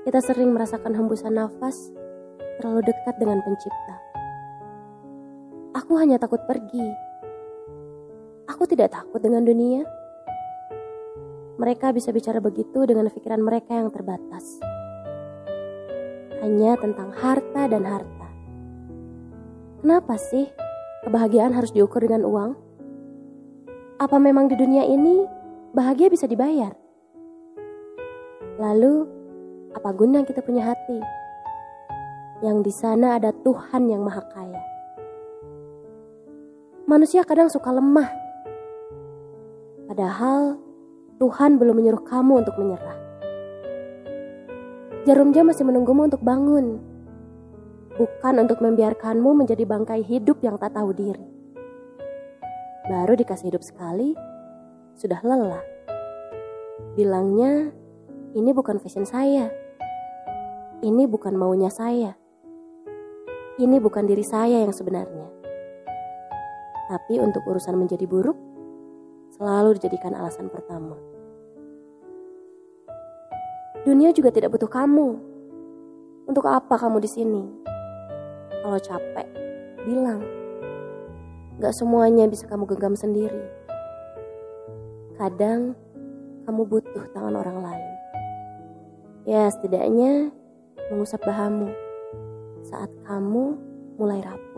kita sering merasakan hembusan nafas terlalu dekat dengan pencipta. Aku hanya takut pergi. Aku tidak takut dengan dunia. Mereka bisa bicara begitu dengan pikiran mereka yang terbatas. Hanya tentang harta dan harta. Kenapa sih kebahagiaan harus diukur dengan uang? Apa memang di dunia ini bahagia bisa dibayar? Lalu, apa guna kita punya hati? Yang di sana ada Tuhan yang Maha Kaya. Manusia kadang suka lemah. Padahal Tuhan belum menyuruh kamu untuk menyerah. Jarum jam masih menunggumu untuk bangun. Bukan untuk membiarkanmu menjadi bangkai hidup yang tak tahu diri. Baru dikasih hidup sekali, sudah lelah. Bilangnya, ini bukan fashion saya. Ini bukan maunya saya. Ini bukan diri saya yang sebenarnya. Tapi untuk urusan menjadi buruk, selalu dijadikan alasan pertama. Dunia juga tidak butuh kamu. Untuk apa kamu di sini? Kalau capek, bilang. Gak semuanya bisa kamu genggam sendiri. Kadang kamu butuh tangan orang lain. Ya, setidaknya mengusap bahamu saat kamu mulai rapuh.